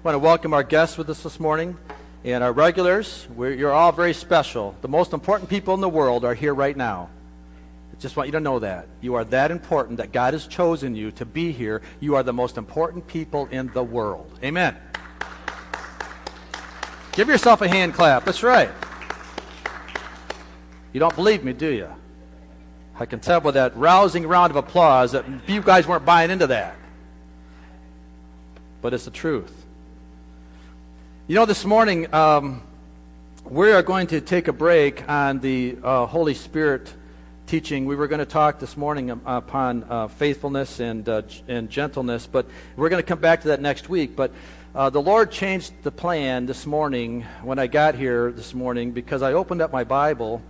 I want to welcome our guests with us this morning and our regulars. We're, you're all very special. The most important people in the world are here right now. I just want you to know that. You are that important that God has chosen you to be here. You are the most important people in the world. Amen. Give yourself a hand clap. That's right. You don't believe me, do you? I can tell by that rousing round of applause that you guys weren't buying into that. But it's the truth. You know, this morning um, we are going to take a break on the uh, Holy Spirit teaching. We were going to talk this morning upon uh, faithfulness and, uh, and gentleness, but we're going to come back to that next week. But uh, the Lord changed the plan this morning when I got here this morning because I opened up my Bible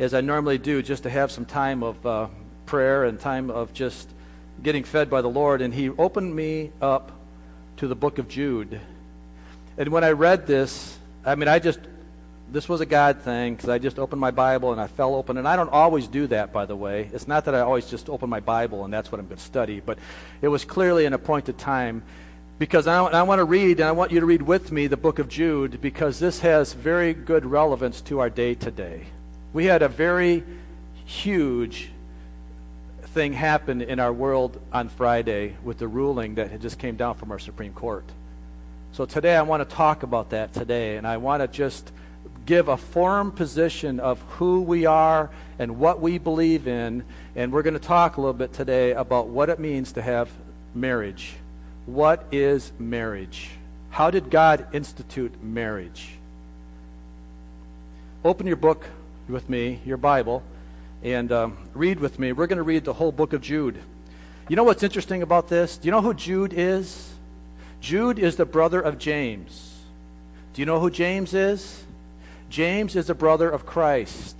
as I normally do just to have some time of uh, prayer and time of just getting fed by the Lord. And He opened me up to the book of Jude. And when I read this, I mean, I just, this was a God thing because I just opened my Bible and I fell open. And I don't always do that, by the way. It's not that I always just open my Bible and that's what I'm going to study, but it was clearly an appointed time because I, I want to read, and I want you to read with me the book of Jude because this has very good relevance to our day today. We had a very huge thing happen in our world on Friday with the ruling that just came down from our Supreme Court. So today I want to talk about that today, and I want to just give a firm position of who we are and what we believe in. And we're going to talk a little bit today about what it means to have marriage. What is marriage? How did God institute marriage? Open your book with me, your Bible, and um, read with me. We're going to read the whole book of Jude. You know what's interesting about this? Do you know who Jude is? Jude is the brother of James. Do you know who James is? James is the brother of Christ.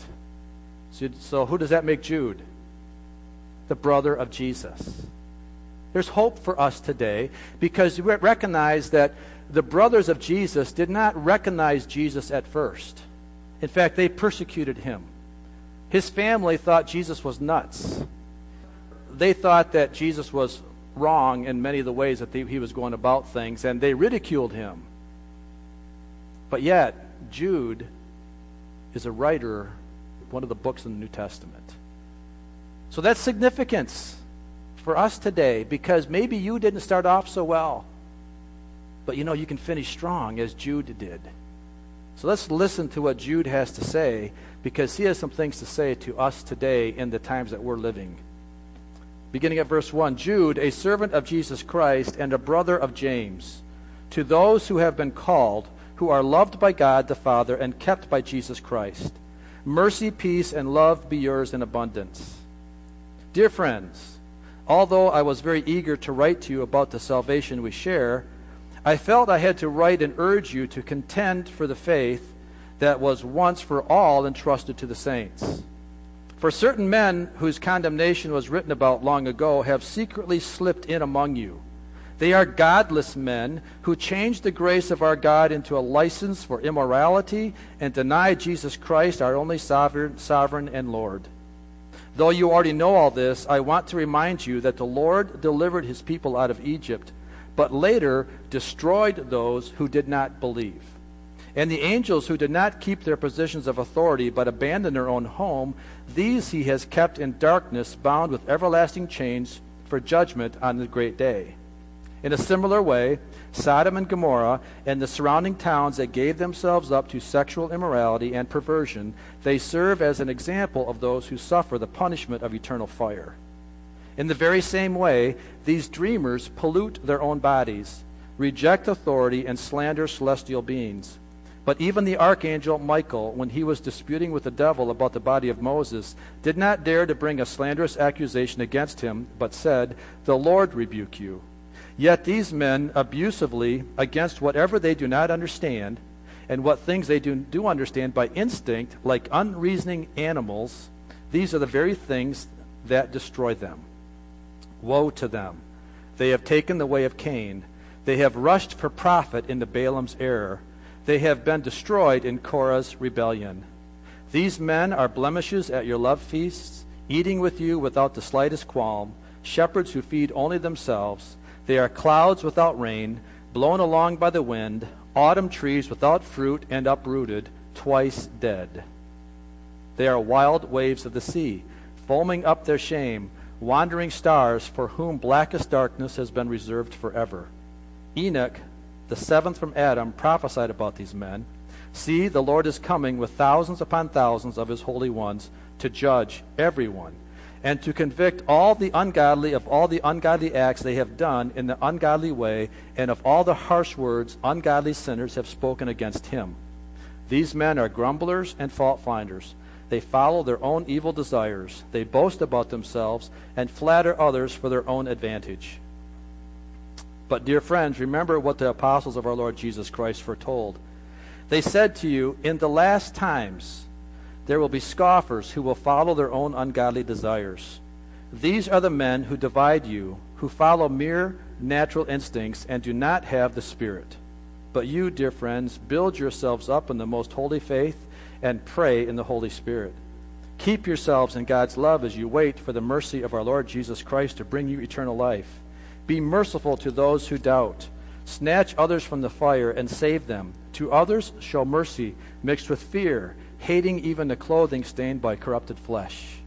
So, so who does that make Jude? The brother of Jesus. There's hope for us today because we recognize that the brothers of Jesus did not recognize Jesus at first. In fact, they persecuted him. His family thought Jesus was nuts. They thought that Jesus was wrong in many of the ways that he was going about things, and they ridiculed him. But yet, Jude is a writer one of the books in the New Testament. So that's significance for us today because maybe you didn't start off so well. But you know, you can finish strong as Jude did. So let's listen to what Jude has to say because he has some things to say to us today in the times that we're living beginning at verse 1 Jude, a servant of Jesus Christ and a brother of James, to those who have been called, who are loved by God the Father and kept by Jesus Christ. Mercy, peace, and love be yours in abundance. Dear friends, although I was very eager to write to you about the salvation we share, I felt I had to write and urge you to contend for the faith that was once for all entrusted to the saints. For certain men whose condemnation was written about long ago have secretly slipped in among you. They are godless men who change the grace of our God into a license for immorality and deny Jesus Christ, our only sovereign, sovereign and Lord. Though you already know all this, I want to remind you that the Lord delivered his people out of Egypt, but later destroyed those who did not believe. And the angels who did not keep their positions of authority but abandoned their own home, these he has kept in darkness, bound with everlasting chains for judgment on the great day. In a similar way, Sodom and Gomorrah and the surrounding towns that gave themselves up to sexual immorality and perversion, they serve as an example of those who suffer the punishment of eternal fire. In the very same way, these dreamers pollute their own bodies, reject authority, and slander celestial beings. But even the archangel Michael, when he was disputing with the devil about the body of Moses, did not dare to bring a slanderous accusation against him, but said, The Lord rebuke you. Yet these men abusively, against whatever they do not understand, and what things they do, do understand by instinct, like unreasoning animals, these are the very things that destroy them. Woe to them! They have taken the way of Cain. They have rushed for profit into Balaam's error they have been destroyed in Korah's rebellion. These men are blemishes at your love feasts, eating with you without the slightest qualm, shepherds who feed only themselves. They are clouds without rain, blown along by the wind, autumn trees without fruit and uprooted, twice dead. They are wild waves of the sea, foaming up their shame, wandering stars for whom blackest darkness has been reserved forever. Enoch, the seventh from Adam, prophesied about these men. See, the Lord is coming with thousands upon thousands of his holy ones to judge everyone and to convict all the ungodly of all the ungodly acts they have done in the ungodly way and of all the harsh words ungodly sinners have spoken against him. These men are grumblers and fault finders. They follow their own evil desires. They boast about themselves and flatter others for their own advantage. But, dear friends, remember what the apostles of our Lord Jesus Christ foretold. They said to you, In the last times there will be scoffers who will follow their own ungodly desires. These are the men who divide you, who follow mere natural instincts and do not have the Spirit. But you, dear friends, build yourselves up in the most holy faith and pray in the Holy Spirit. Keep yourselves in God's love as you wait for the mercy of our Lord Jesus Christ to bring you eternal life. Be merciful to those who doubt. Snatch others from the fire and save them. To others, show mercy mixed with fear, hating even the clothing stained by corrupted flesh.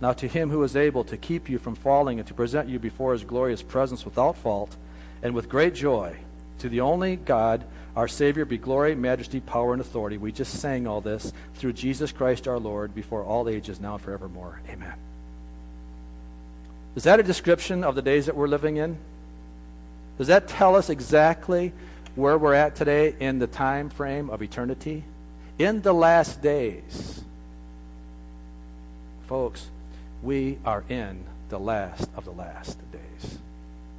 Now, to him who is able to keep you from falling and to present you before his glorious presence without fault and with great joy, to the only God, our Savior, be glory, majesty, power, and authority. We just sang all this through Jesus Christ our Lord before all ages, now and forevermore. Amen. Is that a description of the days that we're living in? Does that tell us exactly where we're at today in the time frame of eternity? In the last days, folks, we are in the last of the last days.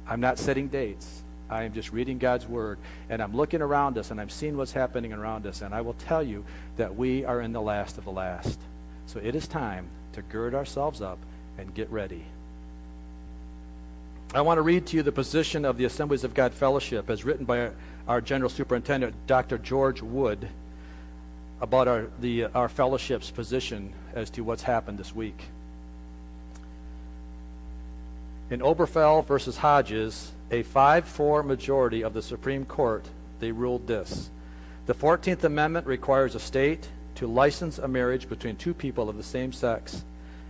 I'm not setting dates. I am just reading God's word and I'm looking around us and I'm seeing what's happening around us and I will tell you that we are in the last of the last. So it is time to gird ourselves up and get ready. I want to read to you the position of the Assemblies of God Fellowship as written by our General Superintendent, Dr. George Wood, about our, the, our fellowship's position as to what's happened this week. In Obergefell versus Hodges, a 5 4 majority of the Supreme Court, they ruled this. The 14th Amendment requires a state to license a marriage between two people of the same sex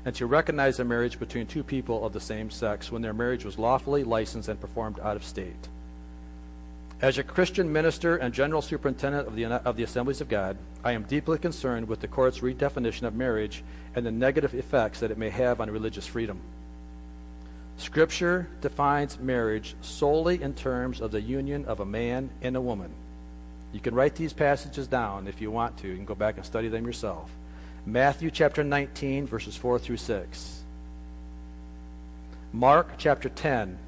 and to recognize a marriage between two people of the same sex when their marriage was lawfully licensed and performed out of state. As a Christian minister and general superintendent of the, of the Assemblies of God, I am deeply concerned with the court's redefinition of marriage and the negative effects that it may have on religious freedom. Scripture defines marriage solely in terms of the union of a man and a woman. You can write these passages down if you want to. You can go back and study them yourself. Matthew chapter 19, verses 4 through 6. Mark chapter 10,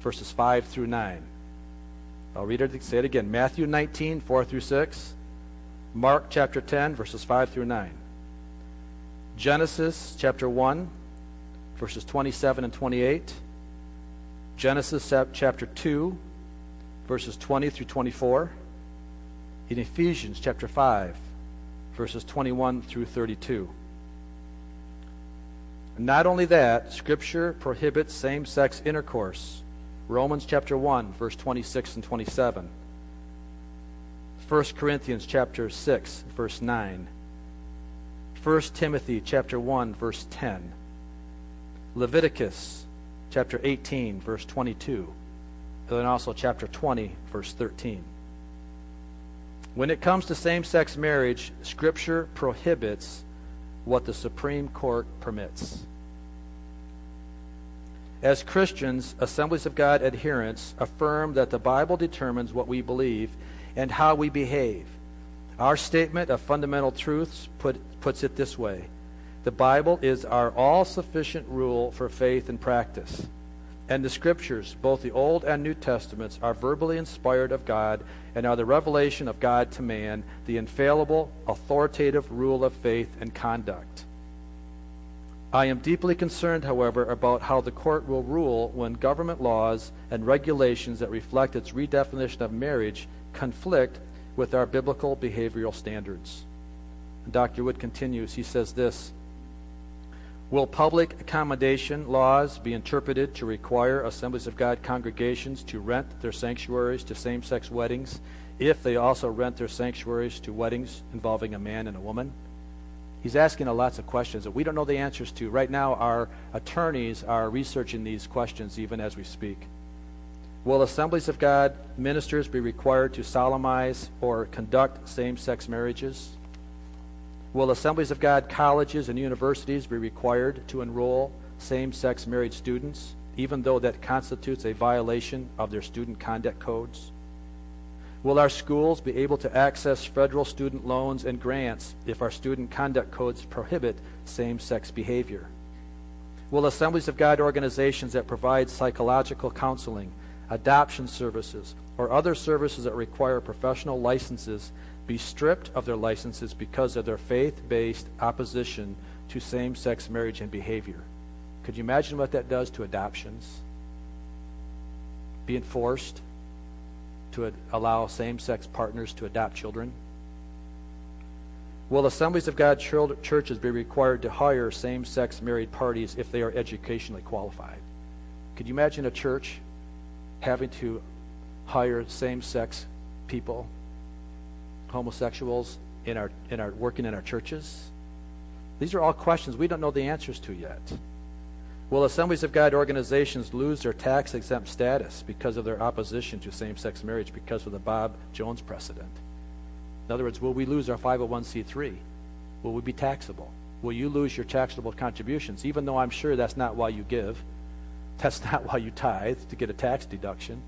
verses 5 through 9. I'll read it, say it again. Matthew 19, 4 through 6. Mark chapter 10, verses 5 through 9. Genesis chapter 1, verses 27 and 28. Genesis chapter 2, verses 20 through 24. In Ephesians chapter 5, verses 21 through 32. Not only that, Scripture prohibits same sex intercourse. Romans chapter 1, verse 26 and 27. 1 Corinthians chapter 6, verse 9. 1 Timothy chapter 1, verse 10. Leviticus chapter 18, verse 22, and then also chapter 20, verse 13. When it comes to same sex marriage, Scripture prohibits what the Supreme Court permits. As Christians, Assemblies of God adherents affirm that the Bible determines what we believe and how we behave. Our statement of fundamental truths put, puts it this way the Bible is our all sufficient rule for faith and practice. And the Scriptures, both the Old and New Testaments, are verbally inspired of God and are the revelation of God to man, the infallible, authoritative rule of faith and conduct. I am deeply concerned, however, about how the court will rule when government laws and regulations that reflect its redefinition of marriage conflict with our biblical behavioral standards. Dr. Wood continues, he says this Will public accommodation laws be interpreted to require Assemblies of God congregations to rent their sanctuaries to same sex weddings if they also rent their sanctuaries to weddings involving a man and a woman? He's asking lots of questions that we don't know the answers to. Right now, our attorneys are researching these questions even as we speak. Will Assemblies of God ministers be required to solemnize or conduct same sex marriages? Will Assemblies of God colleges and universities be required to enroll same sex married students, even though that constitutes a violation of their student conduct codes? Will our schools be able to access federal student loans and grants if our student conduct codes prohibit same sex behavior? Will Assemblies of God organizations that provide psychological counseling, adoption services, or other services that require professional licenses be stripped of their licenses because of their faith based opposition to same sex marriage and behavior? Could you imagine what that does to adoptions? Being forced to allow same sex partners to adopt children? Will Assemblies of God churches be required to hire same sex married parties if they are educationally qualified? Could you imagine a church having to hire same sex people, homosexuals, in our, in our, working in our churches? These are all questions we don't know the answers to yet. Will Assemblies of God organizations lose their tax exempt status because of their opposition to same sex marriage because of the Bob Jones precedent? In other words, will we lose our 501c3? Will we be taxable? Will you lose your taxable contributions, even though I'm sure that's not why you give? That's not why you tithe, to get a tax deduction.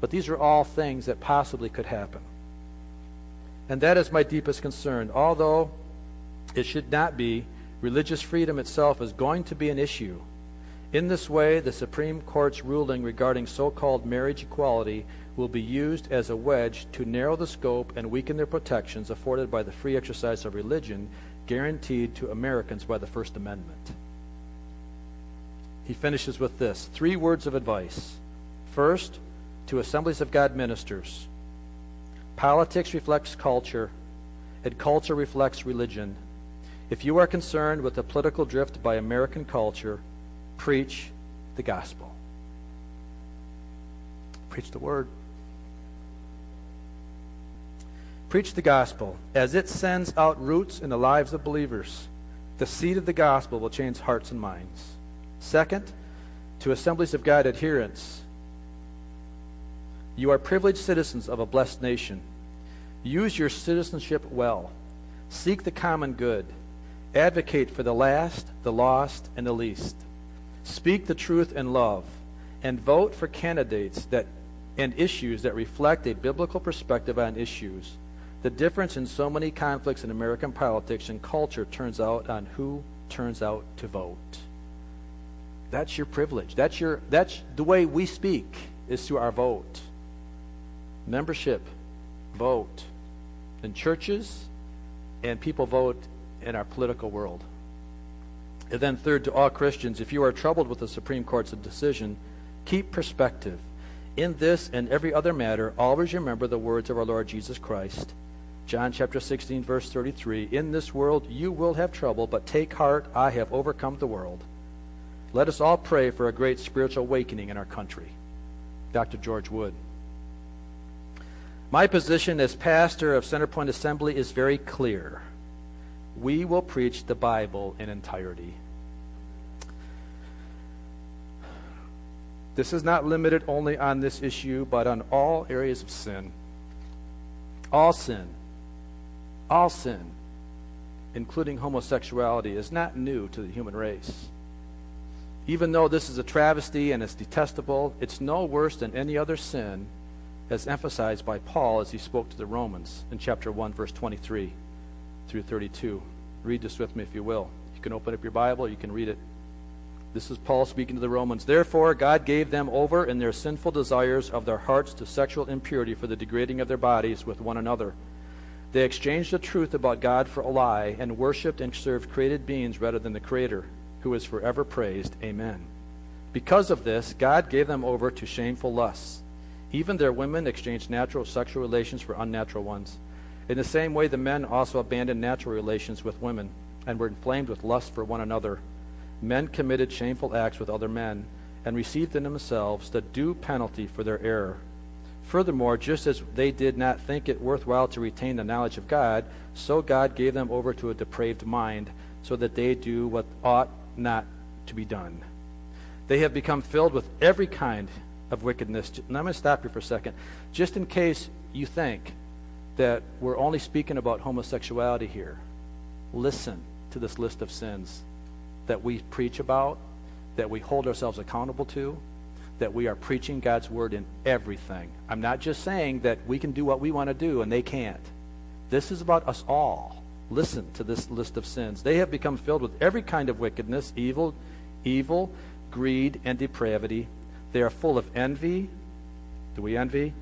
But these are all things that possibly could happen. And that is my deepest concern. Although it should not be, religious freedom itself is going to be an issue. In this way, the Supreme Court's ruling regarding so called marriage equality will be used as a wedge to narrow the scope and weaken the protections afforded by the free exercise of religion guaranteed to Americans by the First Amendment. He finishes with this three words of advice. First, to Assemblies of God ministers politics reflects culture, and culture reflects religion. If you are concerned with the political drift by American culture, preach the gospel. Preach the word. Preach the gospel as it sends out roots in the lives of believers. The seed of the gospel will change hearts and minds. Second, to assemblies of God adherents, you are privileged citizens of a blessed nation. Use your citizenship well. Seek the common good. Advocate for the last, the lost, and the least. Speak the truth in love, and vote for candidates that and issues that reflect a biblical perspective on issues. The difference in so many conflicts in American politics and culture turns out on who turns out to vote. That's your privilege. That's your that's the way we speak is through our vote. Membership, vote. In churches, and people vote in our political world. And then, third, to all Christians, if you are troubled with the Supreme Court's decision, keep perspective. In this and every other matter, always remember the words of our Lord Jesus Christ. John chapter 16, verse 33 In this world you will have trouble, but take heart, I have overcome the world. Let us all pray for a great spiritual awakening in our country. Dr. George Wood. My position as pastor of Centerpoint Assembly is very clear we will preach the Bible in entirety. This is not limited only on this issue, but on all areas of sin. All sin, all sin, including homosexuality, is not new to the human race. Even though this is a travesty and it's detestable, it's no worse than any other sin, as emphasized by Paul as he spoke to the Romans in chapter 1, verse 23 through 32. Read this with me if you will. You can open up your Bible, you can read it. This is Paul speaking to the Romans. Therefore, God gave them over in their sinful desires of their hearts to sexual impurity for the degrading of their bodies with one another. They exchanged the truth about God for a lie and worshiped and served created beings rather than the Creator, who is forever praised. Amen. Because of this, God gave them over to shameful lusts. Even their women exchanged natural sexual relations for unnatural ones. In the same way, the men also abandoned natural relations with women and were inflamed with lust for one another. Men committed shameful acts with other men and received in themselves the due penalty for their error. Furthermore, just as they did not think it worthwhile to retain the knowledge of God, so God gave them over to a depraved mind, so that they do what ought not to be done. They have become filled with every kind of wickedness. And I'm going to stop here for a second. Just in case you think that we're only speaking about homosexuality here, listen to this list of sins that we preach about, that we hold ourselves accountable to, that we are preaching God's word in everything. I'm not just saying that we can do what we want to do and they can't. This is about us all. Listen to this list of sins. They have become filled with every kind of wickedness, evil, evil, greed, and depravity. They are full of envy. Do we envy?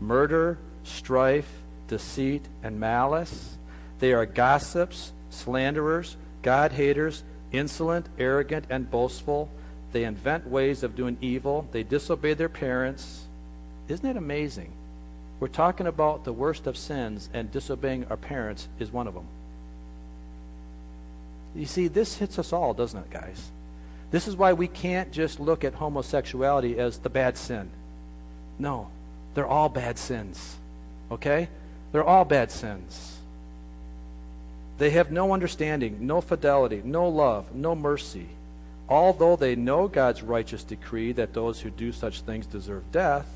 Murder, strife, deceit, and malice. They are gossips, slanderers, God haters, insolent, arrogant, and boastful. They invent ways of doing evil. They disobey their parents. Isn't it amazing? We're talking about the worst of sins, and disobeying our parents is one of them. You see, this hits us all, doesn't it, guys? This is why we can't just look at homosexuality as the bad sin. No, they're all bad sins. Okay? They're all bad sins. They have no understanding, no fidelity, no love, no mercy. Although they know God's righteous decree that those who do such things deserve death,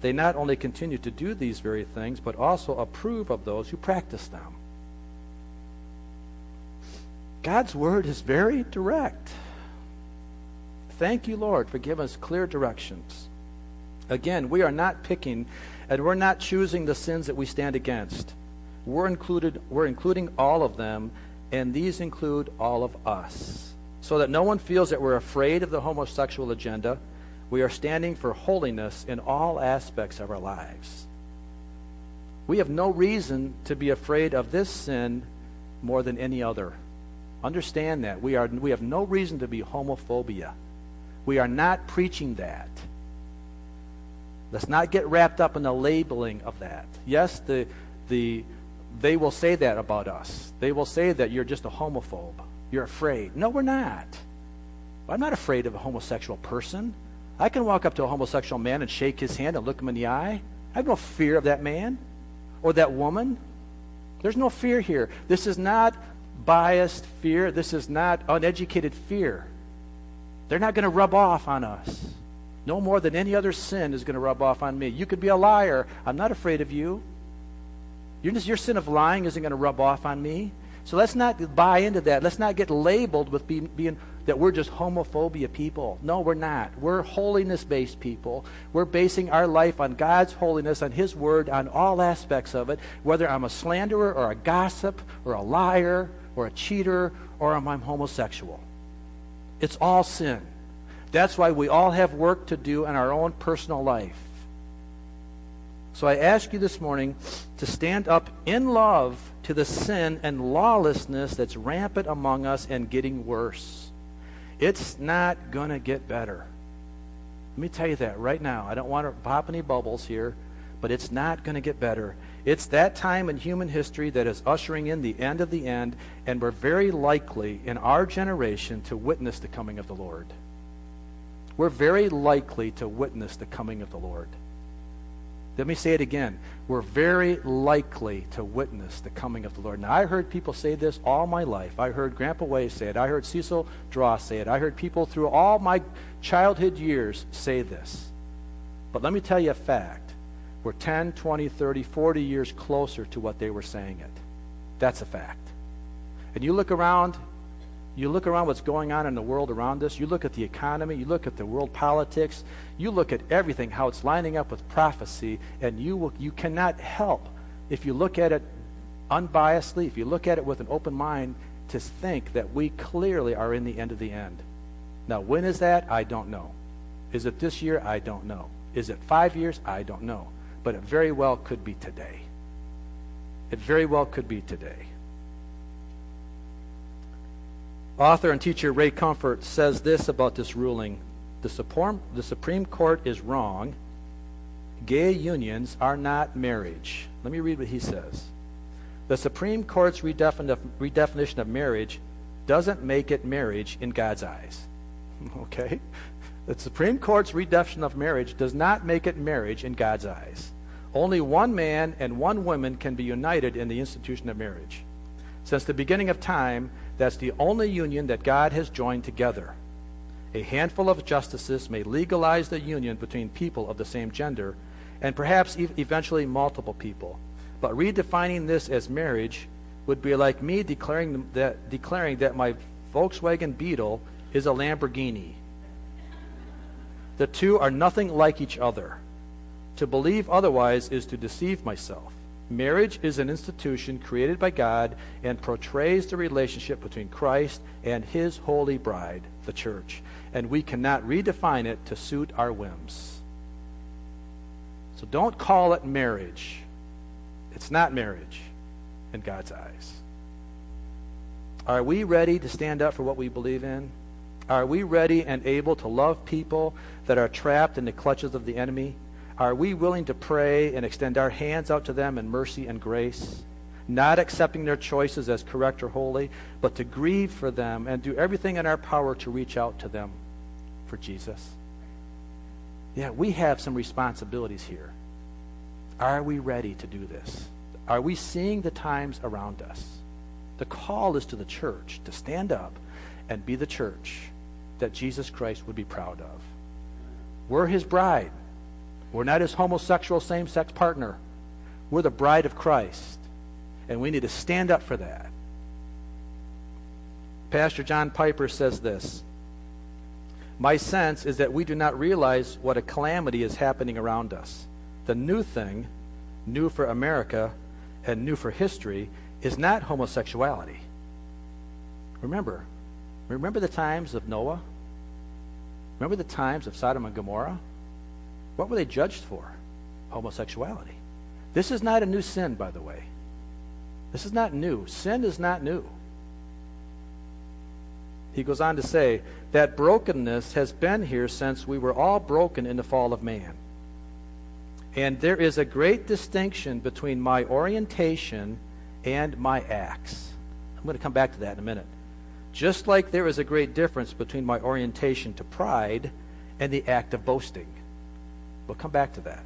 they not only continue to do these very things, but also approve of those who practice them. God's word is very direct. Thank you, Lord, for giving us clear directions. Again, we are not picking and we're not choosing the sins that we stand against. We're included we're including all of them, and these include all of us. So that no one feels that we're afraid of the homosexual agenda. We are standing for holiness in all aspects of our lives. We have no reason to be afraid of this sin more than any other. Understand that. We, are, we have no reason to be homophobia. We are not preaching that. Let's not get wrapped up in the labeling of that. Yes, the, the, they will say that about us. They will say that you're just a homophobe. You're afraid. No, we're not. I'm not afraid of a homosexual person. I can walk up to a homosexual man and shake his hand and look him in the eye. I have no fear of that man or that woman. There's no fear here. This is not biased fear. This is not uneducated fear. They're not going to rub off on us. No more than any other sin is going to rub off on me. You could be a liar. I'm not afraid of you. Your, your sin of lying isn't going to rub off on me. So let's not buy into that. Let's not get labeled with being, being that we're just homophobia people. No, we're not. We're holiness based people. We're basing our life on God's holiness, on His Word, on all aspects of it, whether I'm a slanderer or a gossip or a liar or a cheater or I'm homosexual. It's all sin. That's why we all have work to do in our own personal life. So I ask you this morning to stand up in love to the sin and lawlessness that's rampant among us and getting worse. It's not going to get better. Let me tell you that right now. I don't want to pop any bubbles here, but it's not going to get better. It's that time in human history that is ushering in the end of the end, and we're very likely in our generation to witness the coming of the Lord. We're very likely to witness the coming of the Lord. Let me say it again. We're very likely to witness the coming of the Lord. Now, I heard people say this all my life. I heard Grandpa Way say it. I heard Cecil Draw say it. I heard people through all my childhood years say this. But let me tell you a fact. We're 10, 20, 30, 40 years closer to what they were saying it. That's a fact. And you look around you look around what's going on in the world around us. You look at the economy. You look at the world politics. You look at everything, how it's lining up with prophecy, and you, will, you cannot help, if you look at it unbiasedly, if you look at it with an open mind, to think that we clearly are in the end of the end. Now, when is that? I don't know. Is it this year? I don't know. Is it five years? I don't know. But it very well could be today. It very well could be today. Author and teacher Ray Comfort says this about this ruling the Supreme, Court is wrong. Gay unions are not marriage. Let me read what he says. The Supreme Court's redefinition of marriage doesn't make it marriage in God's eyes. Okay? The Supreme Court's redefinition of marriage does not make it marriage in God's eyes. Only one man and one woman can be united in the institution of marriage. Since the beginning of time, that's the only union that God has joined together. A handful of justices may legalize the union between people of the same gender, and perhaps eventually multiple people. But redefining this as marriage would be like me declaring that, declaring that my Volkswagen Beetle is a Lamborghini. The two are nothing like each other. To believe otherwise is to deceive myself. Marriage is an institution created by God and portrays the relationship between Christ and his holy bride, the church. And we cannot redefine it to suit our whims. So don't call it marriage. It's not marriage in God's eyes. Are we ready to stand up for what we believe in? Are we ready and able to love people that are trapped in the clutches of the enemy? Are we willing to pray and extend our hands out to them in mercy and grace? Not accepting their choices as correct or holy, but to grieve for them and do everything in our power to reach out to them for Jesus. Yeah, we have some responsibilities here. Are we ready to do this? Are we seeing the times around us? The call is to the church to stand up and be the church that Jesus Christ would be proud of. We're his bride. We're not his homosexual same sex partner. We're the bride of Christ. And we need to stand up for that. Pastor John Piper says this My sense is that we do not realize what a calamity is happening around us. The new thing, new for America and new for history, is not homosexuality. Remember, remember the times of Noah? Remember the times of Sodom and Gomorrah? What were they judged for? Homosexuality. This is not a new sin, by the way. This is not new. Sin is not new. He goes on to say that brokenness has been here since we were all broken in the fall of man. And there is a great distinction between my orientation and my acts. I'm going to come back to that in a minute. Just like there is a great difference between my orientation to pride and the act of boasting. We'll come back to that.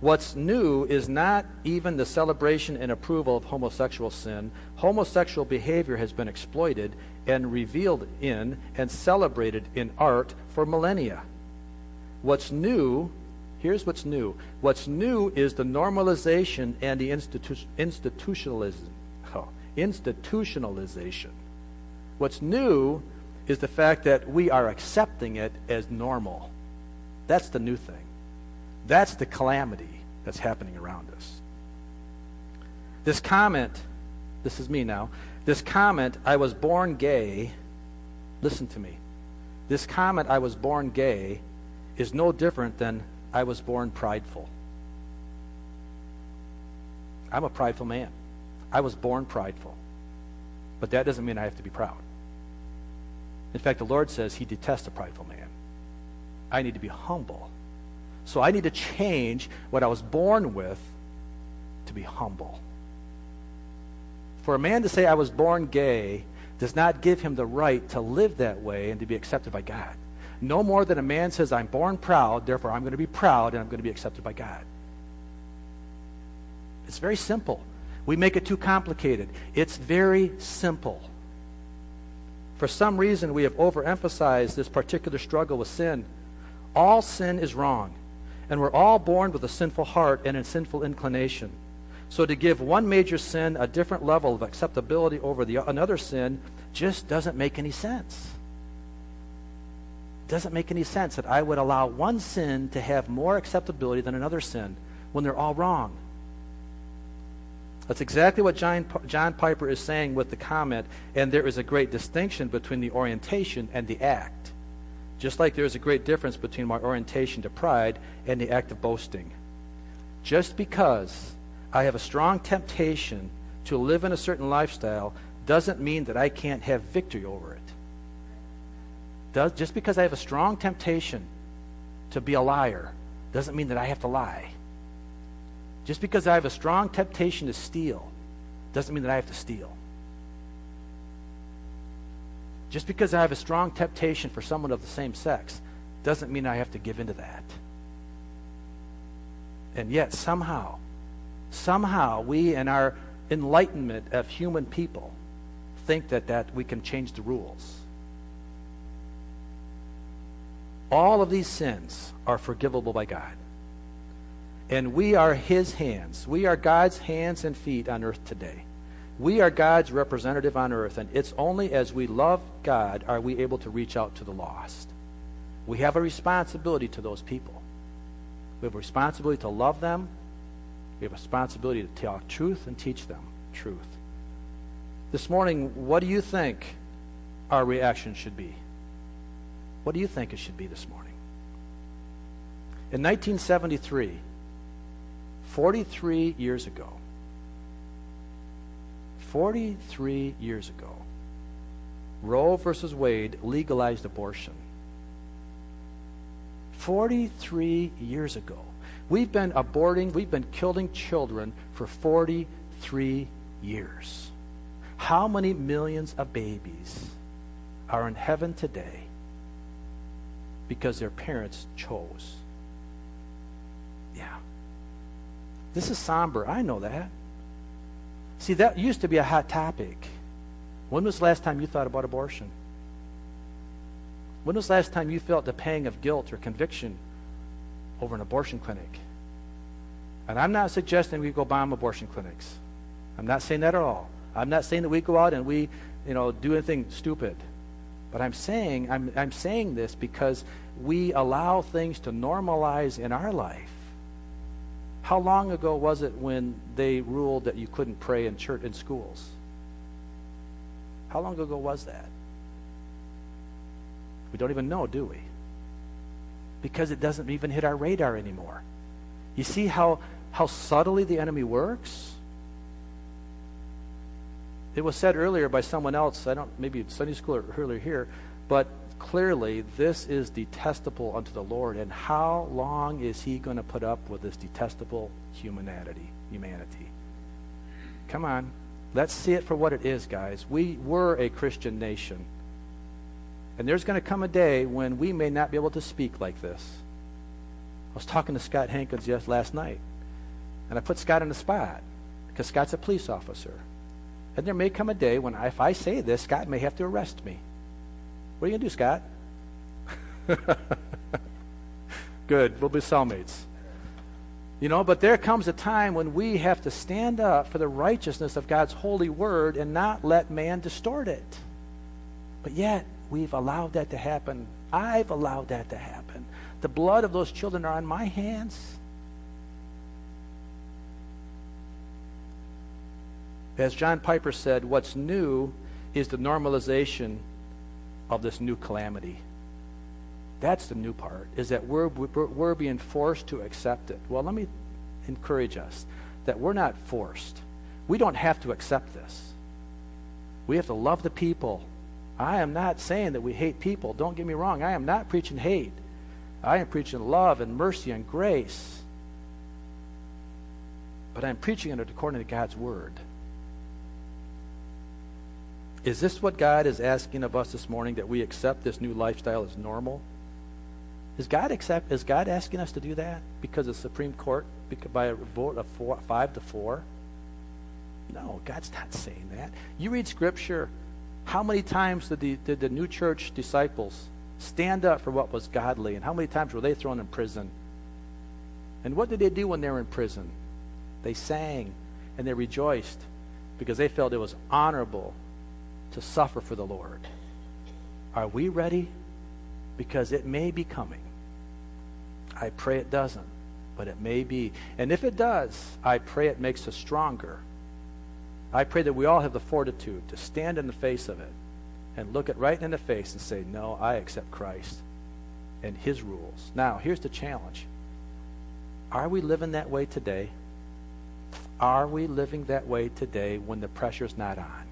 What's new is not even the celebration and approval of homosexual sin. Homosexual behavior has been exploited and revealed in and celebrated in art for millennia. What's new, here's what's new. What's new is the normalization and the institu- institutionalism. Oh, institutionalization. What's new is the fact that we are accepting it as normal. That's the new thing. That's the calamity that's happening around us. This comment, this is me now, this comment, I was born gay, listen to me. This comment, I was born gay, is no different than I was born prideful. I'm a prideful man. I was born prideful. But that doesn't mean I have to be proud. In fact, the Lord says he detests a prideful man. I need to be humble so I need to change what I was born with to be humble. For a man to say I was born gay does not give him the right to live that way and to be accepted by God. No more than a man says, I'm born proud, therefore I'm going to be proud and I'm going to be accepted by God. It's very simple. We make it too complicated. It's very simple. For some reason, we have overemphasized this particular struggle with sin. All sin is wrong. And we're all born with a sinful heart and a sinful inclination. So to give one major sin a different level of acceptability over the, another sin just doesn't make any sense. It doesn't make any sense that I would allow one sin to have more acceptability than another sin when they're all wrong. That's exactly what John, John Piper is saying with the comment, and there is a great distinction between the orientation and the act. Just like there is a great difference between my orientation to pride and the act of boasting. Just because I have a strong temptation to live in a certain lifestyle doesn't mean that I can't have victory over it. Does, just because I have a strong temptation to be a liar doesn't mean that I have to lie. Just because I have a strong temptation to steal doesn't mean that I have to steal. Just because I have a strong temptation for someone of the same sex doesn't mean I have to give into that. And yet, somehow, somehow, we in our enlightenment of human people think that, that we can change the rules. All of these sins are forgivable by God. And we are His hands. We are God's hands and feet on earth today. We are God's representative on earth, and it's only as we love God are we able to reach out to the lost. We have a responsibility to those people. We have a responsibility to love them. We have a responsibility to tell truth and teach them truth. This morning, what do you think our reaction should be? What do you think it should be this morning? In 1973, 43 years ago, 43 years ago, Roe versus Wade legalized abortion. 43 years ago. We've been aborting, we've been killing children for 43 years. How many millions of babies are in heaven today because their parents chose? Yeah. This is somber. I know that. See, that used to be a hot topic. When was the last time you thought about abortion? When was the last time you felt the pang of guilt or conviction over an abortion clinic? And I'm not suggesting we go bomb abortion clinics. I'm not saying that at all. I'm not saying that we go out and we, you know, do anything stupid. But I'm saying I'm, I'm saying this because we allow things to normalize in our life. How long ago was it when they ruled that you couldn't pray in church in schools? How long ago was that? We don't even know, do we? Because it doesn't even hit our radar anymore. You see how, how subtly the enemy works? It was said earlier by someone else, I don't maybe Sunday school or earlier here, but clearly this is detestable unto the Lord. And how long is he going to put up with this detestable humanity? Humanity. Come on. Let's see it for what it is, guys. We were a Christian nation. And there's going to come a day when we may not be able to speak like this. I was talking to Scott Hankins just last night, and I put Scott in the spot because Scott's a police officer. And there may come a day when, if I say this, Scott may have to arrest me. What are you going to do, Scott? Good. We'll be cellmates. You know, but there comes a time when we have to stand up for the righteousness of God's holy word and not let man distort it. But yet, we've allowed that to happen. I've allowed that to happen. The blood of those children are on my hands. As John Piper said, what's new is the normalization of this new calamity. That's the new part, is that we're, we're being forced to accept it. Well, let me encourage us that we're not forced. We don't have to accept this. We have to love the people. I am not saying that we hate people. Don't get me wrong. I am not preaching hate. I am preaching love and mercy and grace. But I'm preaching it according to God's word. Is this what God is asking of us this morning that we accept this new lifestyle as normal? Is God accept? Is God asking us to do that because the Supreme Court by a vote of four, five to four? No, God's not saying that. You read Scripture. How many times did the, did the new church disciples stand up for what was godly, and how many times were they thrown in prison? And what did they do when they were in prison? They sang and they rejoiced because they felt it was honorable to suffer for the Lord. Are we ready? Because it may be coming. I pray it doesn't, but it may be. And if it does, I pray it makes us stronger. I pray that we all have the fortitude to stand in the face of it and look it right in the face and say, No, I accept Christ and his rules. Now, here's the challenge Are we living that way today? Are we living that way today when the pressure's not on?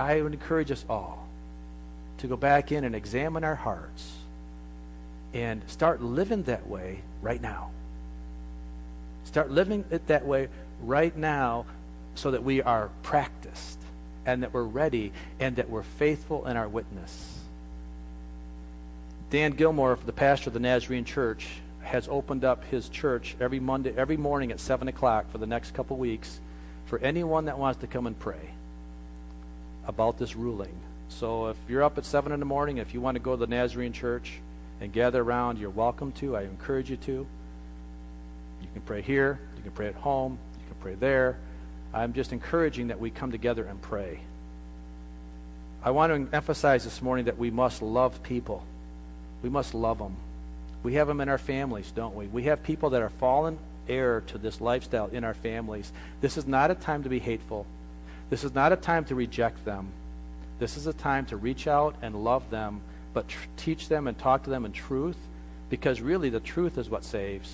I would encourage us all to go back in and examine our hearts and start living that way right now. Start living it that way right now so that we are practiced. and that we're ready and that we're faithful in our witness. Dan Gilmore, the pastor of the Nazarene Church, has opened up his church every Monday, every morning at seven o'clock for the next couple weeks for anyone that wants to come and pray about this ruling. So if you're up at seven in the morning, if you want to go to the Nazarene Church and gather around, you're welcome to. I encourage you to. You can pray here. You can pray at home. You can pray there. I'm just encouraging that we come together and pray. I want to emphasize this morning that we must love people. We must love them. We have them in our families, don't we? We have people that are fallen heir to this lifestyle in our families. This is not a time to be hateful. This is not a time to reject them. This is a time to reach out and love them, but tr- teach them and talk to them in truth, because really the truth is what saves.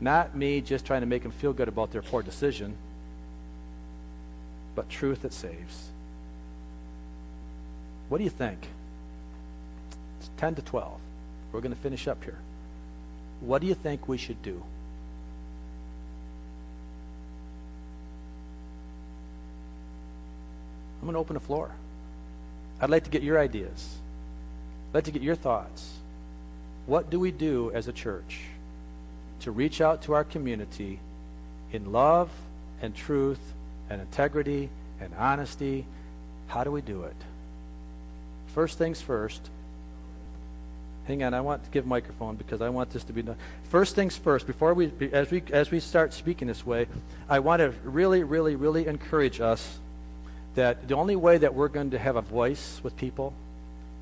Not me just trying to make them feel good about their poor decision, but truth that saves. What do you think? It's 10 to 12. We're going to finish up here. What do you think we should do? I'm going to open the floor. I'd like to get your ideas. I'd like to get your thoughts. What do we do as a church to reach out to our community in love and truth and integrity and honesty? How do we do it? First things first. Hang on, I want to give microphone because I want this to be done. First things first, before we as we as we start speaking this way, I want to really, really, really encourage us that the only way that we're going to have a voice with people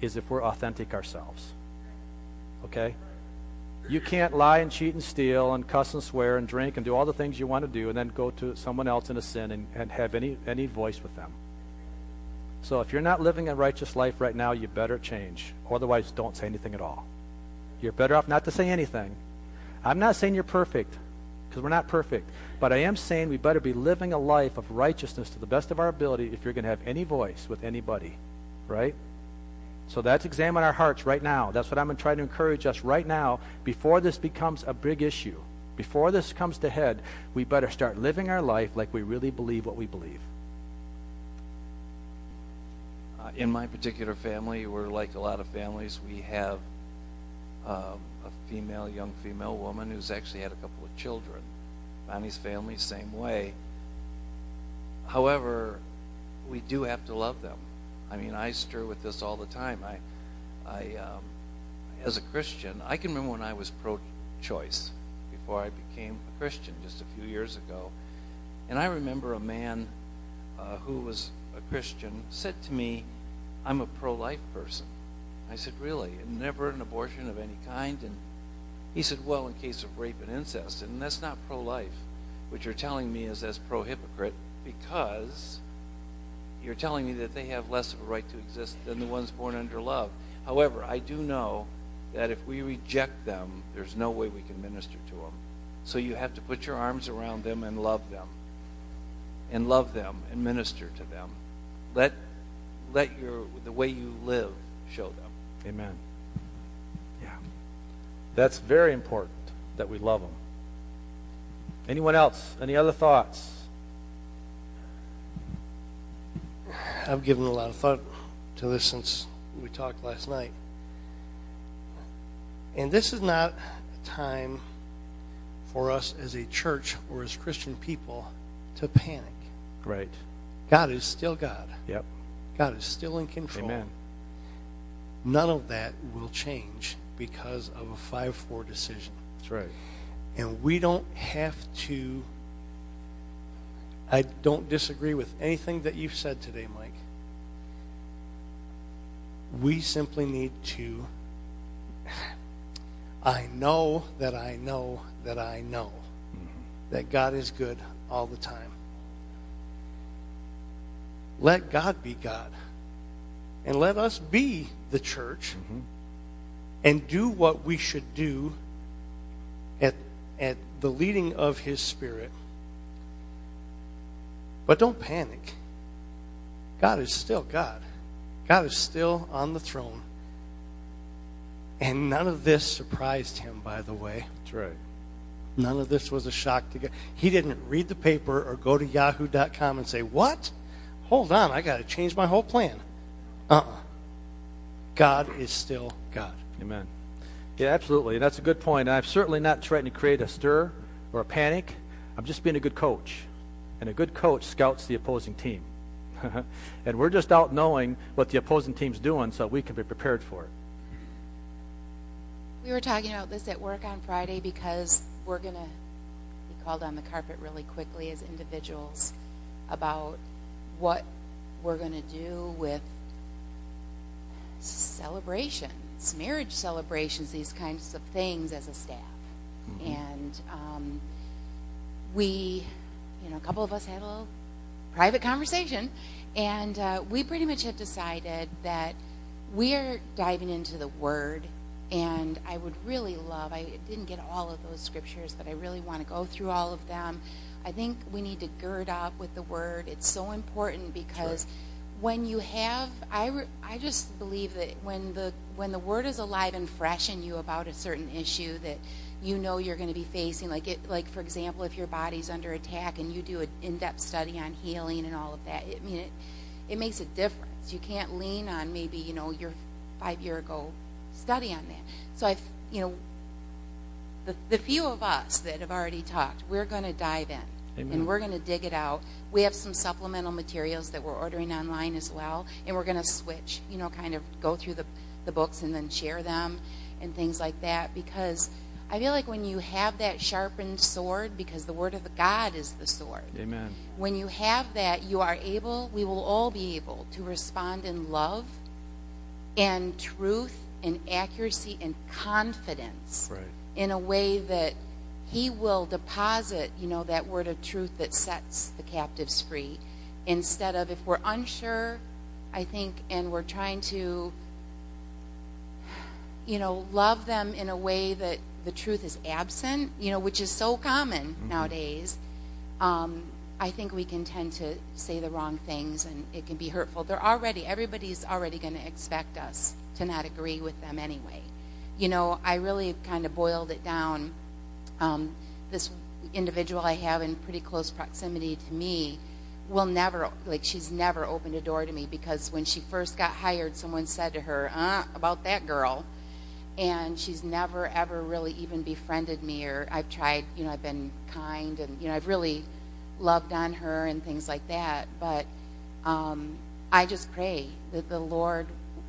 is if we're authentic ourselves. Okay? You can't lie and cheat and steal and cuss and swear and drink and do all the things you want to do and then go to someone else in a sin and, and have any, any voice with them. So if you're not living a righteous life right now, you better change. Otherwise, don't say anything at all. You're better off not to say anything. I'm not saying you're perfect because we're not perfect. But I am saying we better be living a life of righteousness to the best of our ability if you're going to have any voice with anybody, right? So let's examine our hearts right now. That's what I'm going to try to encourage us right now before this becomes a big issue. Before this comes to head, we better start living our life like we really believe what we believe. Uh, in my particular family, we're like a lot of families. We have um, a female, young female woman who's actually had a couple of children. Bonnie's family, same way. However, we do have to love them. I mean, I stir with this all the time. I, I, um, as a Christian, I can remember when I was pro-choice before I became a Christian just a few years ago, and I remember a man uh, who was a Christian said to me, "I'm a pro-life person." I said, Really? And never an abortion of any kind? And he said, Well, in case of rape and incest. And that's not pro life. What you're telling me is as pro hypocrite because you're telling me that they have less of a right to exist than the ones born under love. However, I do know that if we reject them, there's no way we can minister to them. So you have to put your arms around them and love them. And love them and minister to them. Let let your the way you live show them. Amen. Yeah. That's very important that we love them. Anyone else? Any other thoughts? I've given a lot of thought to this since we talked last night. And this is not a time for us as a church or as Christian people to panic. Right. God is still God. Yep. God is still in control. Amen. None of that will change because of a 5 4 decision. That's right. And we don't have to. I don't disagree with anything that you've said today, Mike. We simply need to. I know that I know that I know mm-hmm. that God is good all the time. Let God be God. And let us be the church Mm-hmm. and do what we should do at, at the leading of His Spirit. But don't panic. God is still God. God is still on the throne. And none of this surprised him, by the way. That's right. None of this was a shock to God. He didn't read the paper or go to yahoo.com and say, What? hold on, I got to change my whole plan. Uh uh God is still God. Amen. Yeah, absolutely. That's a good point. I'm certainly not trying to create a stir or a panic. I'm just being a good coach. And a good coach scouts the opposing team. and we're just out knowing what the opposing team's doing so we can be prepared for it. We were talking about this at work on Friday because we're going to be called on the carpet really quickly as individuals about what we're going to do with celebrations, marriage celebrations, these kinds of things as a staff. Mm-hmm. And um, we, you know, a couple of us had a little private conversation, and uh, we pretty much have decided that we are diving into the Word and I would really love, I didn't get all of those scriptures, but I really want to go through all of them. I think we need to gird up with the word. It's so important because when you have, I, I just believe that when the, when the word is alive and fresh in you about a certain issue that you know you're going to be facing, like, it, like for example, if your body's under attack and you do an in-depth study on healing and all of that, I mean, it, it makes a difference. You can't lean on maybe, you know, your five year ago study on that. So I've, you know, the, the few of us that have already talked, we're going to dive in. Amen. And we're going to dig it out. We have some supplemental materials that we're ordering online as well. And we're going to switch, you know, kind of go through the, the books and then share them and things like that. Because I feel like when you have that sharpened sword, because the word of God is the sword. Amen. When you have that, you are able, we will all be able to respond in love and truth and accuracy and confidence right. in a way that he will deposit, you know, that word of truth that sets the captives free. Instead of if we're unsure, I think, and we're trying to, you know, love them in a way that the truth is absent, you know, which is so common mm-hmm. nowadays. Um, I think we can tend to say the wrong things and it can be hurtful. They're already, everybody's already going to expect us to not agree with them anyway. You know, I really kind of boiled it down. Um, this individual I have in pretty close proximity to me will never, like, she's never opened a door to me because when she first got hired, someone said to her, uh, about that girl. And she's never, ever really even befriended me, or I've tried, you know, I've been kind and, you know, I've really loved on her and things like that. But um, I just pray that the Lord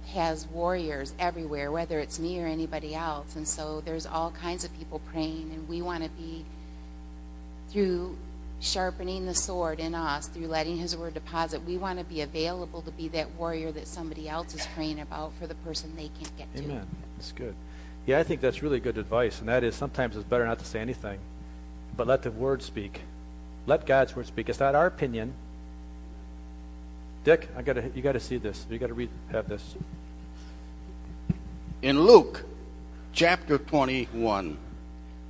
has warriors everywhere, whether it's me or anybody else. And so there's all kinds of people praying, and we want to be, through sharpening the sword in us, through letting His Word deposit, we want to be available to be that warrior that somebody else is praying about for the person they can't get to. Amen. That's good. Yeah, I think that's really good advice, and that is sometimes it's better not to say anything, but let the Word speak. Let God's Word speak. It's not our opinion. Dick, I got to you got to see this. You got to read have this. In Luke chapter 21,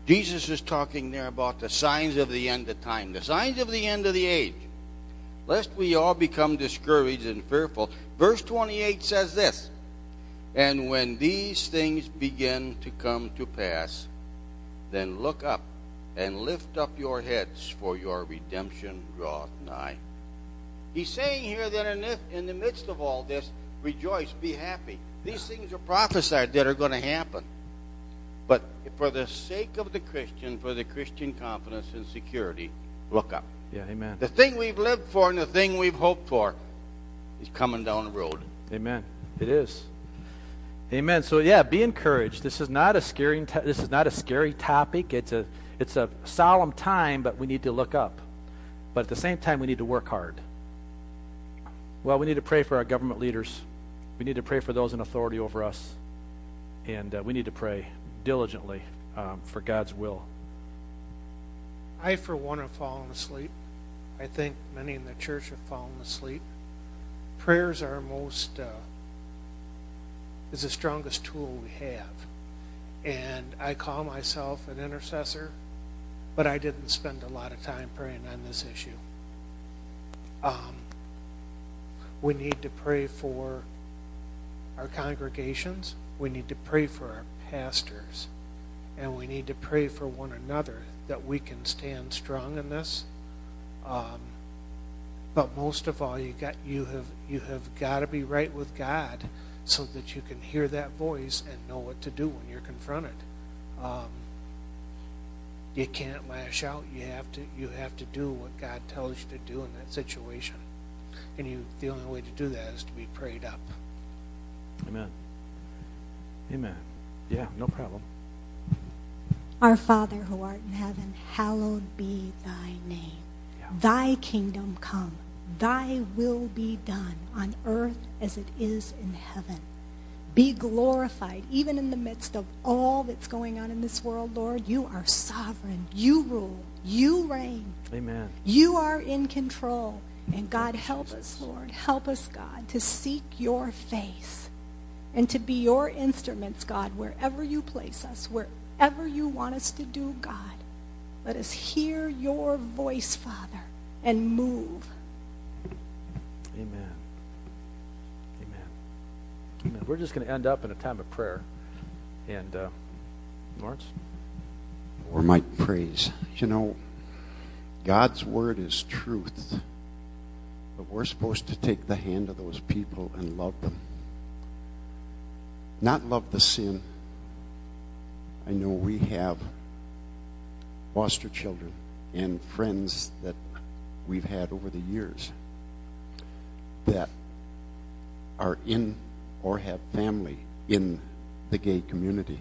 Jesus is talking there about the signs of the end of time, the signs of the end of the age. Lest we all become discouraged and fearful. Verse 28 says this And when these things begin to come to pass, then look up and lift up your heads, for your redemption draweth nigh. He's saying here that in the, in the midst of all this, rejoice, be happy. These things are prophesied that are going to happen. But for the sake of the Christian, for the Christian confidence and security, look up. Yeah, amen. The thing we've lived for and the thing we've hoped for is coming down the road. Amen. It is. Amen. So yeah, be encouraged. This is not a scary. This is not a scary topic. It's a it's a solemn time, but we need to look up. But at the same time, we need to work hard. Well, we need to pray for our government leaders. We need to pray for those in authority over us. And uh, we need to pray diligently um, for God's will. I, for one, have fallen asleep. I think many in the church have fallen asleep. Prayers are most, uh, is the strongest tool we have. And I call myself an intercessor, but I didn't spend a lot of time praying on this issue. Um, we need to pray for our congregations. We need to pray for our pastors. And we need to pray for one another that we can stand strong in this. Um, But most of all, you got you have you have got to be right with God so that you can hear that voice and know what to do when you're confronted. Um, you can't lash out. You have to you have to do what God tells you to do in that situation, and you the only way to do that is to be prayed up. Amen. Amen. Yeah, no problem. Our Father who art in heaven, hallowed be thy name. Yeah. Thy kingdom come, thy will be done on earth as it is in heaven. Be glorified even in the midst of all that's going on in this world, Lord. You are sovereign. You rule. You reign. Amen. You are in control. And God, help us, Lord. Help us, God, to seek your face and to be your instruments, God, wherever you place us, wherever you want us to do, God. Let us hear your voice, Father, and move. Amen. Amen. Amen. We're just going to end up in a time of prayer. And, uh, Lawrence? Or might praise. You know, God's word is truth. But we're supposed to take the hand of those people and love them. Not love the sin. I know we have foster children and friends that we've had over the years that are in or have family in the gay community.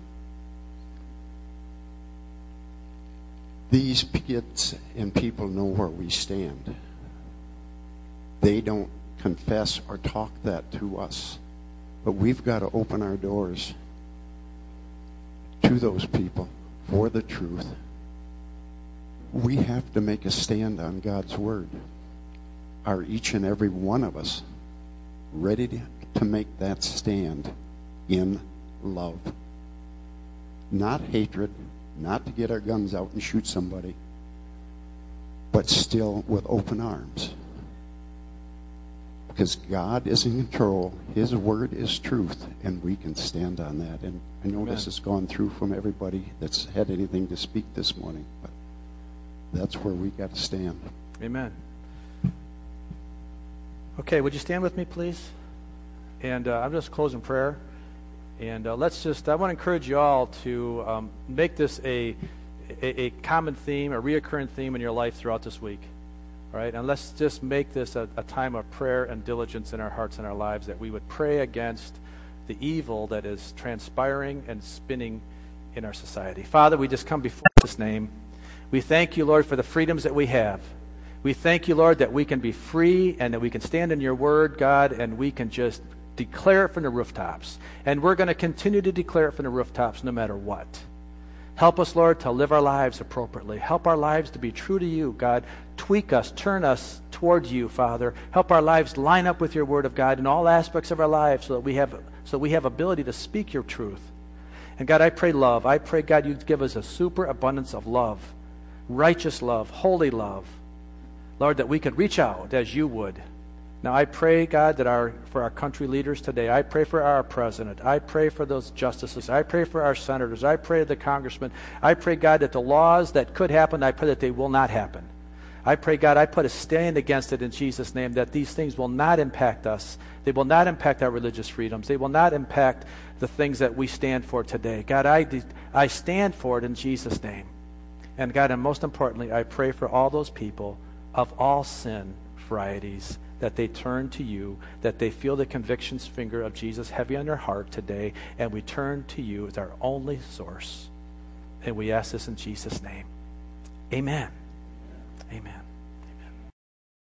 These kids and people know where we stand. They don't confess or talk that to us. But we've got to open our doors to those people for the truth. We have to make a stand on God's word. Are each and every one of us ready to, make that stand in love? Not hatred, not to get our guns out and shoot somebody, but still with open arms. Because God is in control, His word is truth, and we can stand on that. And I know Amen. this has gone through from everybody that's had anything to speak this morning, but that's where we got to stand. Amen. Okay, would you stand with me, please? And uh, I'm just closing prayer. And uh, let's just, I want to encourage you all to um, make this a, a, a common theme, a reoccurring theme in your life throughout this week. All right? And let's just make this a, a time of prayer and diligence in our hearts and our lives that we would pray against the evil that is transpiring and spinning in our society. Father, we just come before this name. We thank you, Lord, for the freedoms that we have. We thank you, Lord, that we can be free and that we can stand in your word, God, and we can just declare it from the rooftops. And we're going to continue to declare it from the rooftops no matter what. Help us, Lord, to live our lives appropriately. Help our lives to be true to you, God. Tweak us, turn us towards you, Father. Help our lives line up with your word of God in all aspects of our lives so that we have so we have ability to speak your truth. And God, I pray love. I pray, God, you give us a super abundance of love, righteous love, holy love. Lord, that we could reach out as you would. Now I pray, God, that our for our country leaders today, I pray for our president. I pray for those justices. I pray for our senators. I pray the congressmen. I pray, God, that the laws that could happen, I pray that they will not happen. I pray, God, I put a stand against it in Jesus' name that these things will not impact us. They will not impact our religious freedoms. They will not impact the things that we stand for today. God, I, I stand for it in Jesus' name. And God, and most importantly, I pray for all those people of all sin that they turn to you, that they feel the conviction's finger of Jesus heavy on their heart today, and we turn to you as our only source. And we ask this in Jesus' name. Amen. Amen.